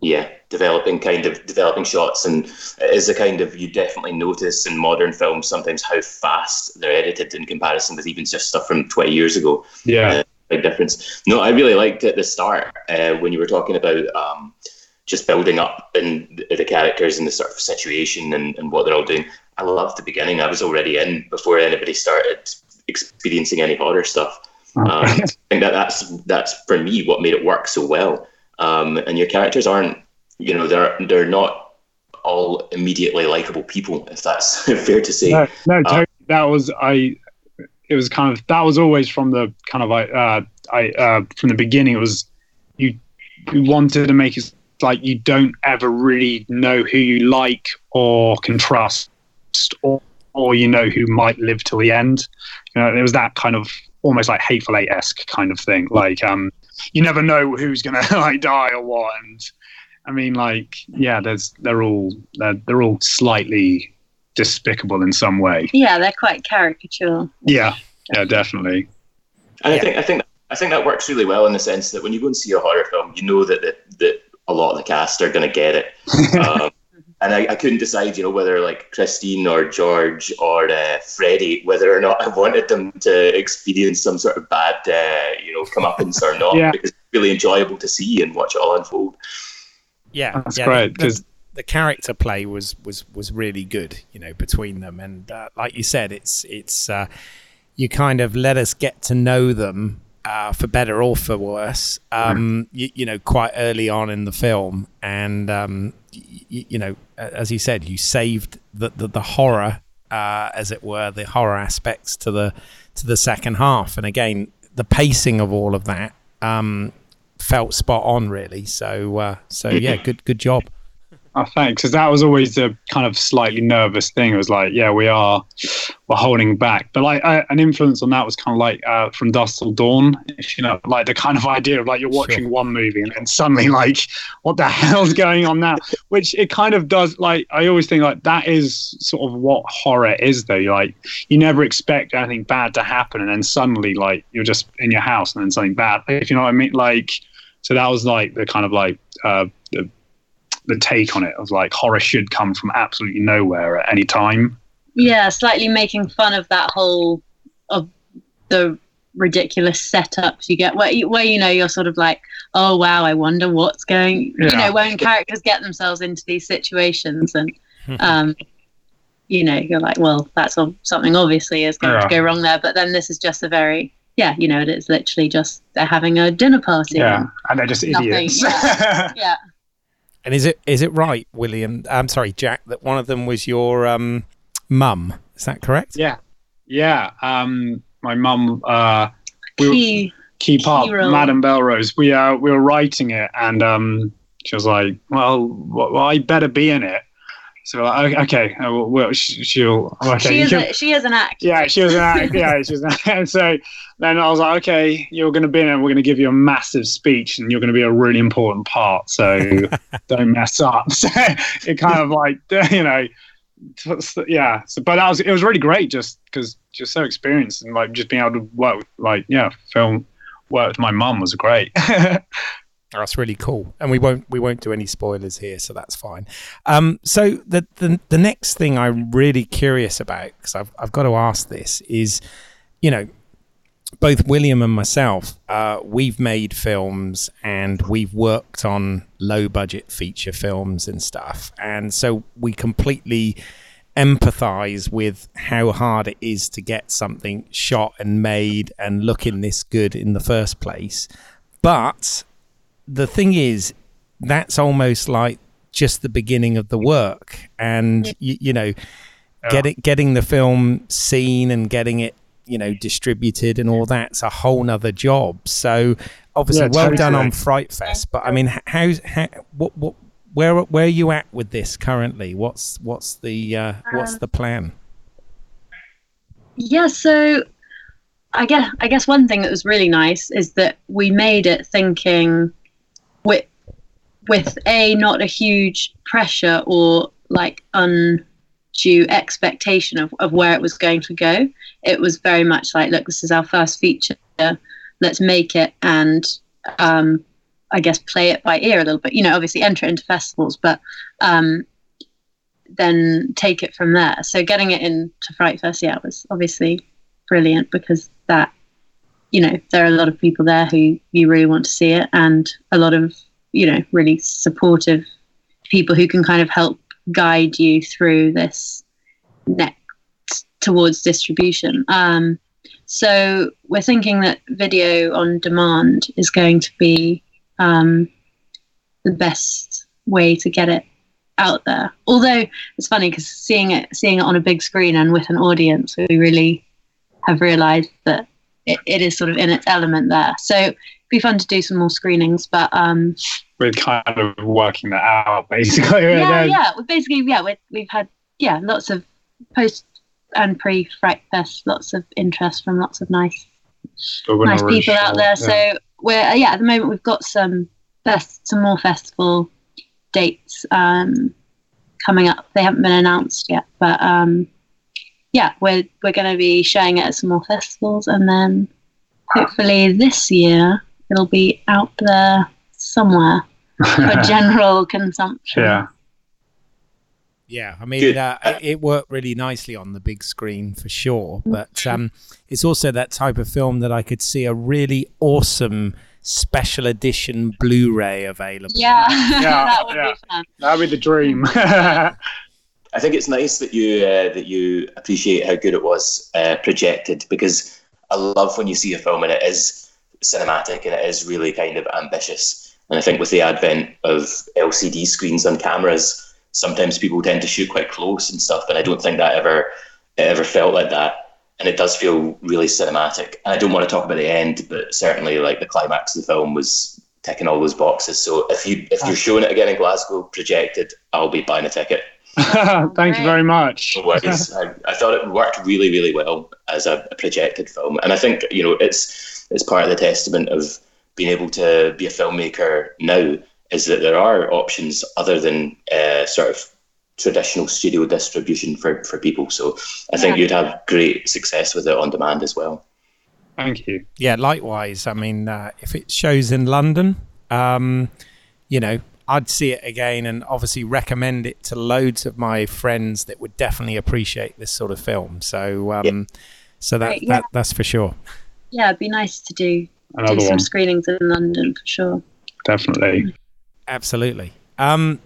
yeah, developing kind of developing shots, and it is a kind of you definitely notice in modern films sometimes how fast they're edited in comparison with even just stuff from twenty years ago. Yeah. Uh, big difference. No, I really liked at the start uh, when you were talking about um, just building up and the characters and the sort of situation and, and what they're all doing. I loved the beginning. I was already in before anybody started experiencing any horror stuff. Um, I think that that's that's for me what made it work so well. Um, and your characters aren't, you know, they're they're not all immediately likable people, if that's <laughs> fair to say. No, no, Uh, totally. that was I. It was kind of that was always from the kind of uh, I uh, from the beginning. It was you you wanted to make it like you don't ever really know who you like or can trust, or or you know who might live till the end. You know, it was that kind of almost like hateful eight esque kind of thing. Like um, you never know who's gonna <laughs> like die or what. And I mean, like yeah, there's they're all they're, they're all slightly despicable in some way. Yeah, they're quite caricatural. Yeah, yeah, definitely. And I think I think I think that works really well in the sense that when you go and see a horror film, you know that that, that a lot of the cast are going to get it. <laughs> um, and I, I couldn't decide, you know, whether like Christine or George or uh, Freddie, whether or not <laughs> I wanted them to experience some sort of bad, uh, you know, comeuppance or not, <laughs> Yeah. because it's really enjoyable to see and watch it all unfold. Yeah, That's yeah, great, 'cause- the, character play was was was really good, you know, between them, and uh, like you said, it's it's uh, you kind of let us get to know them uh, for better or for worse, um, you, you know, quite early on in the film, and um, y- you know, as you said, you saved the the, the horror, uh, as it were, the horror aspects to the to the second half, and again, the pacing of all of that. Um, felt spot on really. So uh, so yeah <laughs> good good job Oh, thanks. Because that was always a kind of slightly nervous thing. It was like, yeah, we are, we're holding back. But like I, an influence on that was kind of like uh, from Dusk Till Dawn. If you know, like the kind of idea of like you're watching Sure. one movie and then suddenly like, what the <laughs> hell's going on now? Which it kind of does. Like I always think like that is sort of what horror is, though. Like you never expect anything bad to happen, and then suddenly like you're just in your house and then something bad. If you know what I mean, like. So that was like the kind of like uh, the the take on it of like horror should come from absolutely nowhere at any time. Yeah, slightly making fun of that whole of the ridiculous setups you get where you, where you know you're sort of like, oh wow, I wonder what's going. You know, when characters get themselves into these situations and um, you know, you're like, well, that's ob- something obviously is going Yeah. to go wrong there. But then this is just a very yeah, you know, it's literally just they're having a dinner party. Yeah, and they're just Nothing, idiots. yeah. <laughs> Yeah. And is it is it right william i'm sorry jack that one of them was your um mum is that correct yeah, yeah. Um, my mum, uh, we were- Key key part, Key role. Madame Belrose. We uh, we were writing it, and um, she was like, "Well, well, I better be in it." So we're like, okay, well, well, she'll oh, okay. she you is can- a, she is an act. yeah, she was an act. Yeah, she was. An act. And so then I was like, okay, you're going to be in it. We're going to give you a massive speech, and you're going to be a really important part. So <laughs> don't mess up. So it kind of like you know, yeah. So, but that was it was really great, just because just so experienced and like just being able to work with, like yeah, film work with my mum was great. <laughs> That's really cool, and we won't we won't do any spoilers here, so that's fine. Um, so the, the the next thing I'm really curious about because I've I've got to ask this is, you know, both William and myself, uh, we've made films and we've worked on low budget feature films and stuff, and so we completely empathize with how hard it is to get something shot and made and looking this good in the first place, but the thing is, that's almost like just the beginning of the work, and you, you know, getting getting the film seen and getting it, you know, distributed and all that's a whole nother job. So obviously, Yeah, well done on Fright Fest. But I mean, how's how, what what where where are you at with this currently? What's what's the uh, what's Um, the plan? Yeah, so I guess I guess one thing that was really nice is that we made it thinking with with a not a huge pressure or like undue expectation of, of where it was going to go. It was very much like, look, this is our first feature. Let's make it and um, I guess play it by ear a little bit. You know, obviously enter into festivals, but um, then take it from there. So getting it into Fright Fest, yeah, was obviously brilliant because that, you know, there are a lot of people there who you really want to see it, and a lot of you know really supportive people who can kind of help guide you through this next towards distribution. Um, so we're thinking that video on demand is going to be um, the best way to get it out there. Although it's funny because seeing it seeing it on a big screen and with an audience, we really have realised that it, it is sort of in its element there. So it'd be fun to do some more screenings, but um, We're kind of working that out, basically. yeah, yeah, we basically yeah we we've had yeah lots of post and pre Fright Fest, lots of interest from lots of nice we're nice people out there. Yeah. So we're yeah, at the moment we've got some fest, some more festival dates um, coming up. They haven't been announced yet, but um, yeah, we're we're going to be showing it at some more festivals, and then hopefully this year it'll be out there somewhere for <laughs> general consumption. yeah. Yeah, I mean, uh, it, it worked really nicely on the big screen for sure. But um, it's also that type of film that I could see a really awesome special edition Blu-ray available. Yeah, Yeah, <laughs> that would yeah. be fun. That'd be the dream. <laughs> I think it's nice that you uh, that you appreciate how good it was uh, projected because I love when you see a film and it is cinematic and it is really kind of ambitious. And I think with the advent of LCD screens on cameras, sometimes people tend to shoot quite close and stuff. And I don't think that ever ever felt like that. And it does feel really cinematic. And I don't want to talk about the end, but certainly like the climax of the film was ticking all those boxes. So if you if you're showing it again in Glasgow projected, I'll be buying a ticket. <laughs> Thank you very much. No worries. <laughs> I, I thought it worked really, really well as a, a projected film, and I think you know it's it's part of the testament of being able to be a filmmaker now is that there are options other than uh, sort of traditional studio distribution for, for people. So I think Yeah. you'd have great success with it on demand as well. Thank you. Yeah, likewise. I mean, uh, if it shows in London, um, you know, I'd see it again and obviously recommend it to loads of my friends that would definitely appreciate this sort of film. So, um, so that, Right, yeah. that that's for sure. Yeah, it'd be nice to do Another do some one, screenings in London for sure. definitely. Absolutely. Um,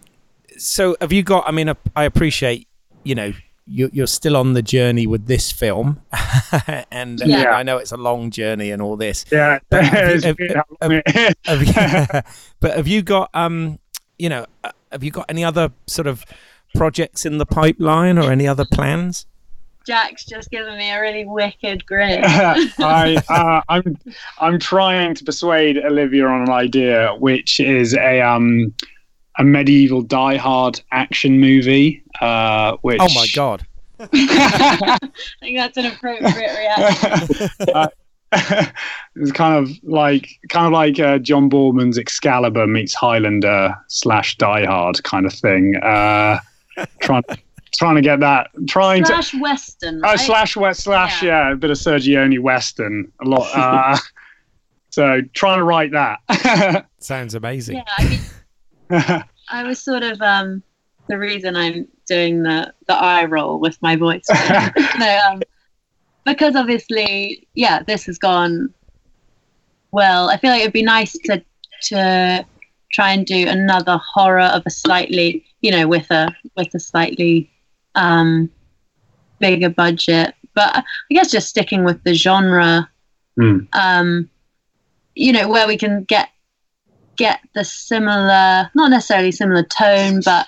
so have you got? I mean, I appreciate you know you're, you're still on the journey with this film, <laughs> and uh, Yeah. I know it's a long journey and all this. Yeah. But <laughs> have you- been have- helping. Have <laughs> but have you got um, you know, uh, have you got any other sort of projects in the pipeline or any other plans? Jack's just given me a really wicked grin. <laughs> I, <laughs> uh, I'm, I'm trying to persuade Olivia on an idea, which is a um, a medieval Die Hard action movie. Uh, which Oh my god. <laughs> I think that's an appropriate reaction. Uh, <laughs> it's kind of like kind of like uh, John Boorman's Excalibur meets Highlander slash Die Hard kind of thing. Uh, <laughs> trying trying to get that trying to Slash Western. Oh, Right? slash west slash Yeah. yeah. a bit of Sergio Leone Western, a lot. <laughs> Uh, so trying to write that. Sounds amazing. Yeah, I mean, I was sort of um the reason I'm doing the the eye roll with my voice. no, um, because obviously, yeah, this has gone well. I feel like it'd be nice to to try and do another horror of a slightly, you know, with a with a slightly um bigger budget. But I guess just sticking with the genre, Hmm. um, you know, where we can get get the similar, not necessarily similar tone, but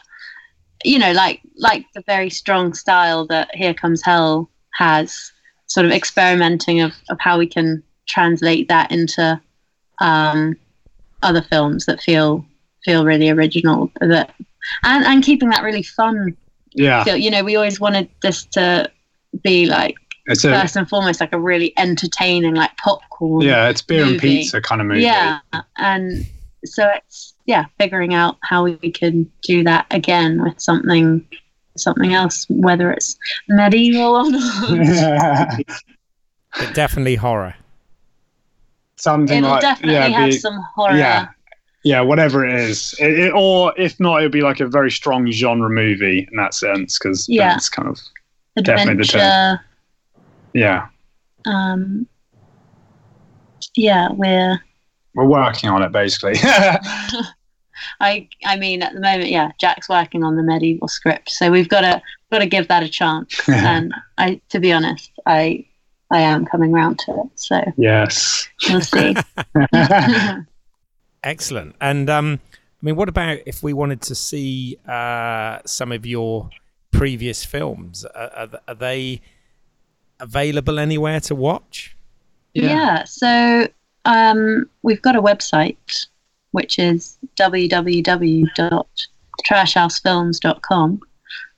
you know, like like the very strong style that Here Comes Hell has, sort of experimenting of of how we can translate that into um, other films that feel feel really original. That and and keeping that really fun. yeah, Feel, you know, we always wanted this to be like it's a first and foremost like a really entertaining, like popcorn. yeah, it's beer and pizza kind of movie. Yeah, and so it's yeah, figuring out how we can do that again with something something else, whether it's medieval or not. But definitely horror. Something It'll like definitely yeah, have be- some horror. yeah, yeah, whatever it is, it, it, or if not, it'll be like a very strong genre movie in that sense because Yeah. that's kind of Definitely the Adventure. yeah. Um, yeah, we're. We're working on it basically. <laughs> <laughs> I I mean, at the moment, yeah, Jack's working on the medieval script, so we've got to got to give that a chance. <laughs> and I, to be honest, I I am coming round to it, so yes. we'll see. <laughs> Excellent. And um, I mean, what about if we wanted to see uh, some of your previous films? Are, are, are they available anywhere to watch? Yeah. so um, we've got a website which is www.trashhousefilms.com.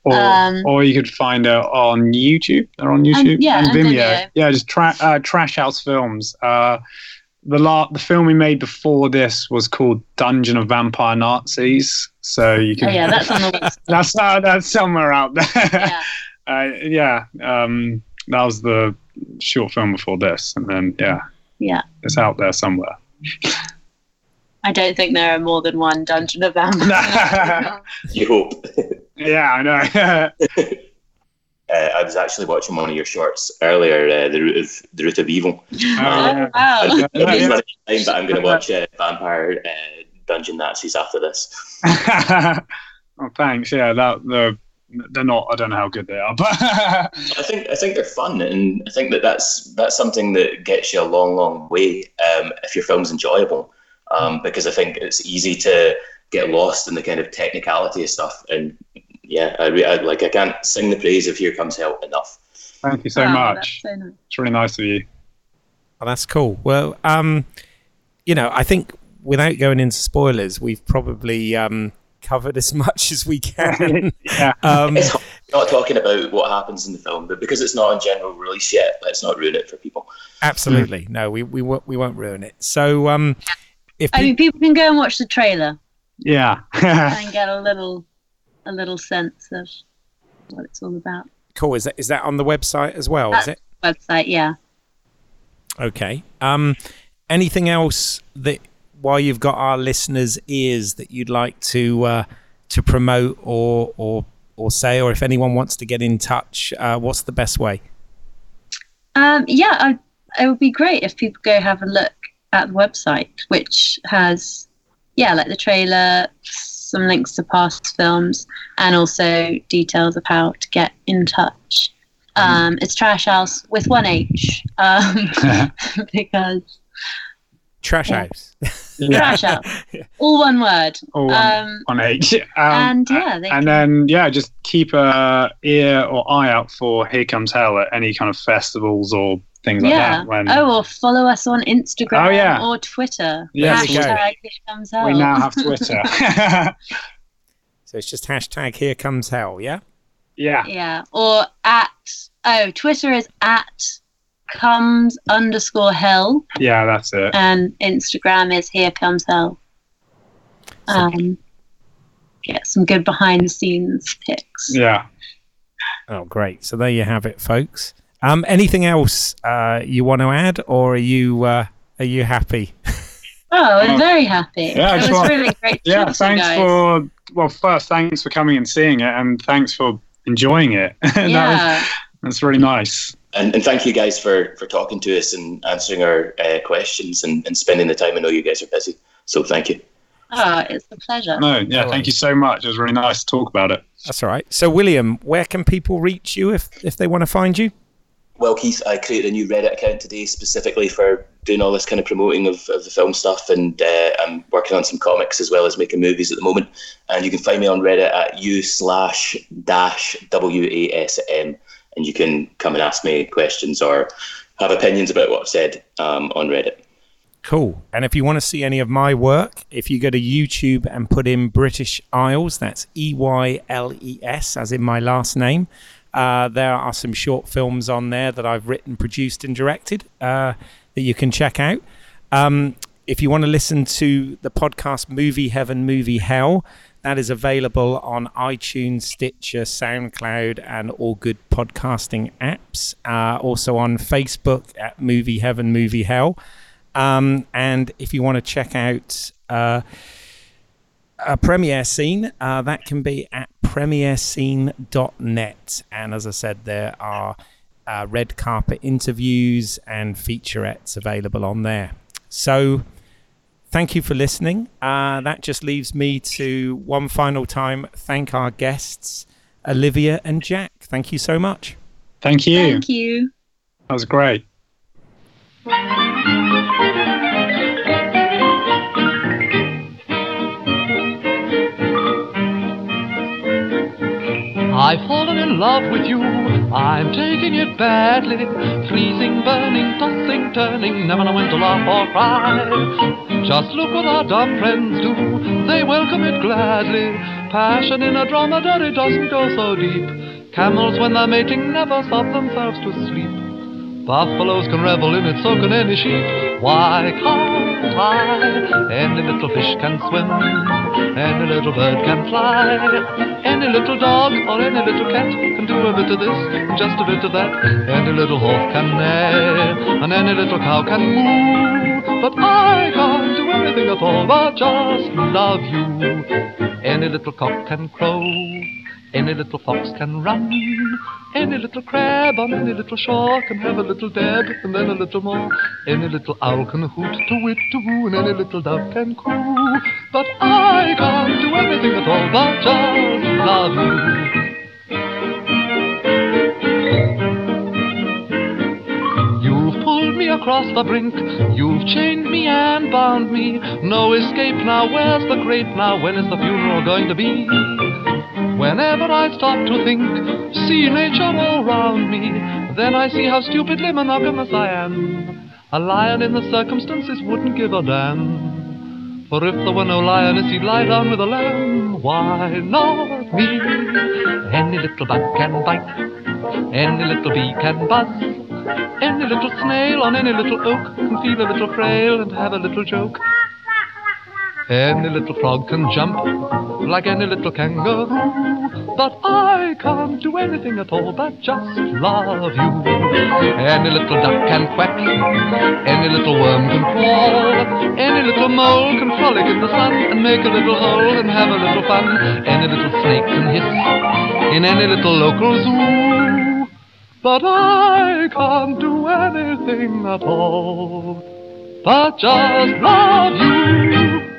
Or, Um, or you could find it on YouTube. They're on YouTube yeah, and Vimeo. Yeah, just tra- uh, Trash House Films. Uh, the la- the film we made before this was called Dungeon of Vampire Nazis. So you can Oh yeah, that's on the list. <laughs> that's uh, that's somewhere out there. Yeah. <laughs> uh, yeah, um, that was the short film before this, and then yeah, Yeah. it's out there somewhere. <laughs> I don't think there are more than one Dungeon of Vampire. You hope. yeah, I know. <laughs> Uh, I was actually watching one of your shorts earlier, uh, the root of the root of evil. oh, yeah. wow. I'm yeah. running out of time, but I'm going to watch uh, Vampire uh, Dungeon Nazis after this. <laughs> oh, thanks. Yeah, that the they're not. I don't know how good they are, but I think I think they're fun, and I think that that's that's something that gets you a long, long way um, if your film's enjoyable. Um, because I think it's easy to get lost in the kind of technicality of stuff, and yeah, I, re- I like I can't sing the praise of Here Comes Hell enough. thank you so Wow, much. so nice. It's really nice of you. Oh, that's cool. Well, um, you know, I think without going into spoilers, we've probably um, covered as <laughs> much as we can. <laughs> Yeah. um, It's not talking about what happens in the film, but because it's not on general release yet, let's not ruin it for people. absolutely. No, we we won't, we won't ruin it. So, um, if I mean, people can go and watch the trailer Yeah. and <laughs> get a little, a little sense of what it's all about. cool, is that is that on the website as well? Is it? Website, yeah. Okay. Um, anything else that while you've got our listeners' ears that you'd like to uh, to promote or or or say, or if anyone wants to get in touch, uh, what's the best way? Um, yeah, I, it would be great if people go have a look at the website, which has, yeah, like the trailer, some links to past films, and also details of how to get in touch. Um, it's Trash House with one H um, <laughs> <laughs> because Trash Yeah. house. Yeah. Trash House. All one word. All one, Um, one H. Um, and yeah, they and then yeah, just keep a ear or eye out for Here Comes Hell at any kind of festivals or things like yeah. that. When oh, or follow us on Instagram Oh, yeah. or Twitter. Yeah, There you go. Hashtag Here comes hell. we now have Twitter. <laughs> <laughs> So it's just hashtag here comes hell, yeah? yeah, Yeah. Or at oh, Twitter is at comes underscore hell yeah, that's it. and Instagram is here comes hell. Um get some good behind the scenes pics. Yeah. Oh, great. So there you have it, folks. Um, anything else uh, you want to add, or are you uh, are you happy? Oh, I'm very happy. Yeah, it was want- really great to Yeah, talk to you thanks guys. for well, first thanks for coming and seeing it, and thanks for enjoying it. <laughs> That was- yeah. that's really nice. And, and thank you guys for, for talking to us and answering our uh, questions and, and spending the time. I know you guys are busy, so thank you. Oh, it's a pleasure. No, yeah, thank you so much. It was really nice to talk about it. That's all right. So, William, where can people reach you if if they want to find you? Well, Keith, I created a new Reddit account today specifically for doing all this kind of promoting of, of the film stuff, and uh, I'm working on some comics as well as making movies at the moment. And you can find me on Reddit at u slash dash wasm, and you can come and ask me questions or have opinions about what I've said um, on Reddit. Cool. And if you want to see any of my work, if you go to YouTube and put in British Isles, that's E Y L E S, as in my last name. Uh, there are some short films on there that I've written, produced, and directed uh, that you can check out. Um, if you want to listen to the podcast Movie Heaven, Movie Hell, that is available on iTunes, Stitcher, SoundCloud, and all good podcasting apps. Uh, also on Facebook at Movie Heaven, Movie Hell. Um, and if you want to check out uh, a premiere scene, uh, that can be at premierescene.net. And as I said, there are uh, red carpet interviews and featurettes available on there. So thank you for listening. Uh, that just leaves me to one final time thank our guests, Olivia and Jack. Thank you so much. Thank you. Thank you. That was great. I've fallen in love with you, I'm taking it badly. Freezing, burning, tossing, turning, never know when to laugh or cry. Just look what our dumb friends do, they welcome it gladly. Passion in a dromedary doesn't go so deep. Camels, when they're mating, never sob themselves to sleep. Buffaloes can revel in it, so can any sheep. Why can't I? Any little fish can swim, any little bird can fly, any little dog or any little cat can do a bit of this and just a bit of that. Any little horse can neigh, and any little cow can moo. But I can't do anything at all but just love you. Any little cock can crow. Any little fox can run. Any little crab on any little shore can have a little dab and then a little more. Any little owl can hoot to wit to woo and any little dove can coo. But I can't do anything at all but just love you. You've pulled me across the brink. You've chained me and bound me. No escape now. Where's the grape now? When is the funeral going to be? Whenever I stop to think, see nature all round me, then I see how stupidly monogamous I am. A lion in the circumstances wouldn't give a damn. For if there were no lioness, he'd lie down with a lamb. Why not me? Any little bug can bite, any little bee can buzz, any little snail on any little oak can feel a little frail and have a little joke. Any little frog can jump like any little kangaroo, but I can't do anything at all but just love you. Any little duck can quack, any little worm can crawl, any little mole can frolic in the sun and make a little hole and have a little fun. Any little snake can hiss in any little local zoo, but I can't do anything at all but just love you.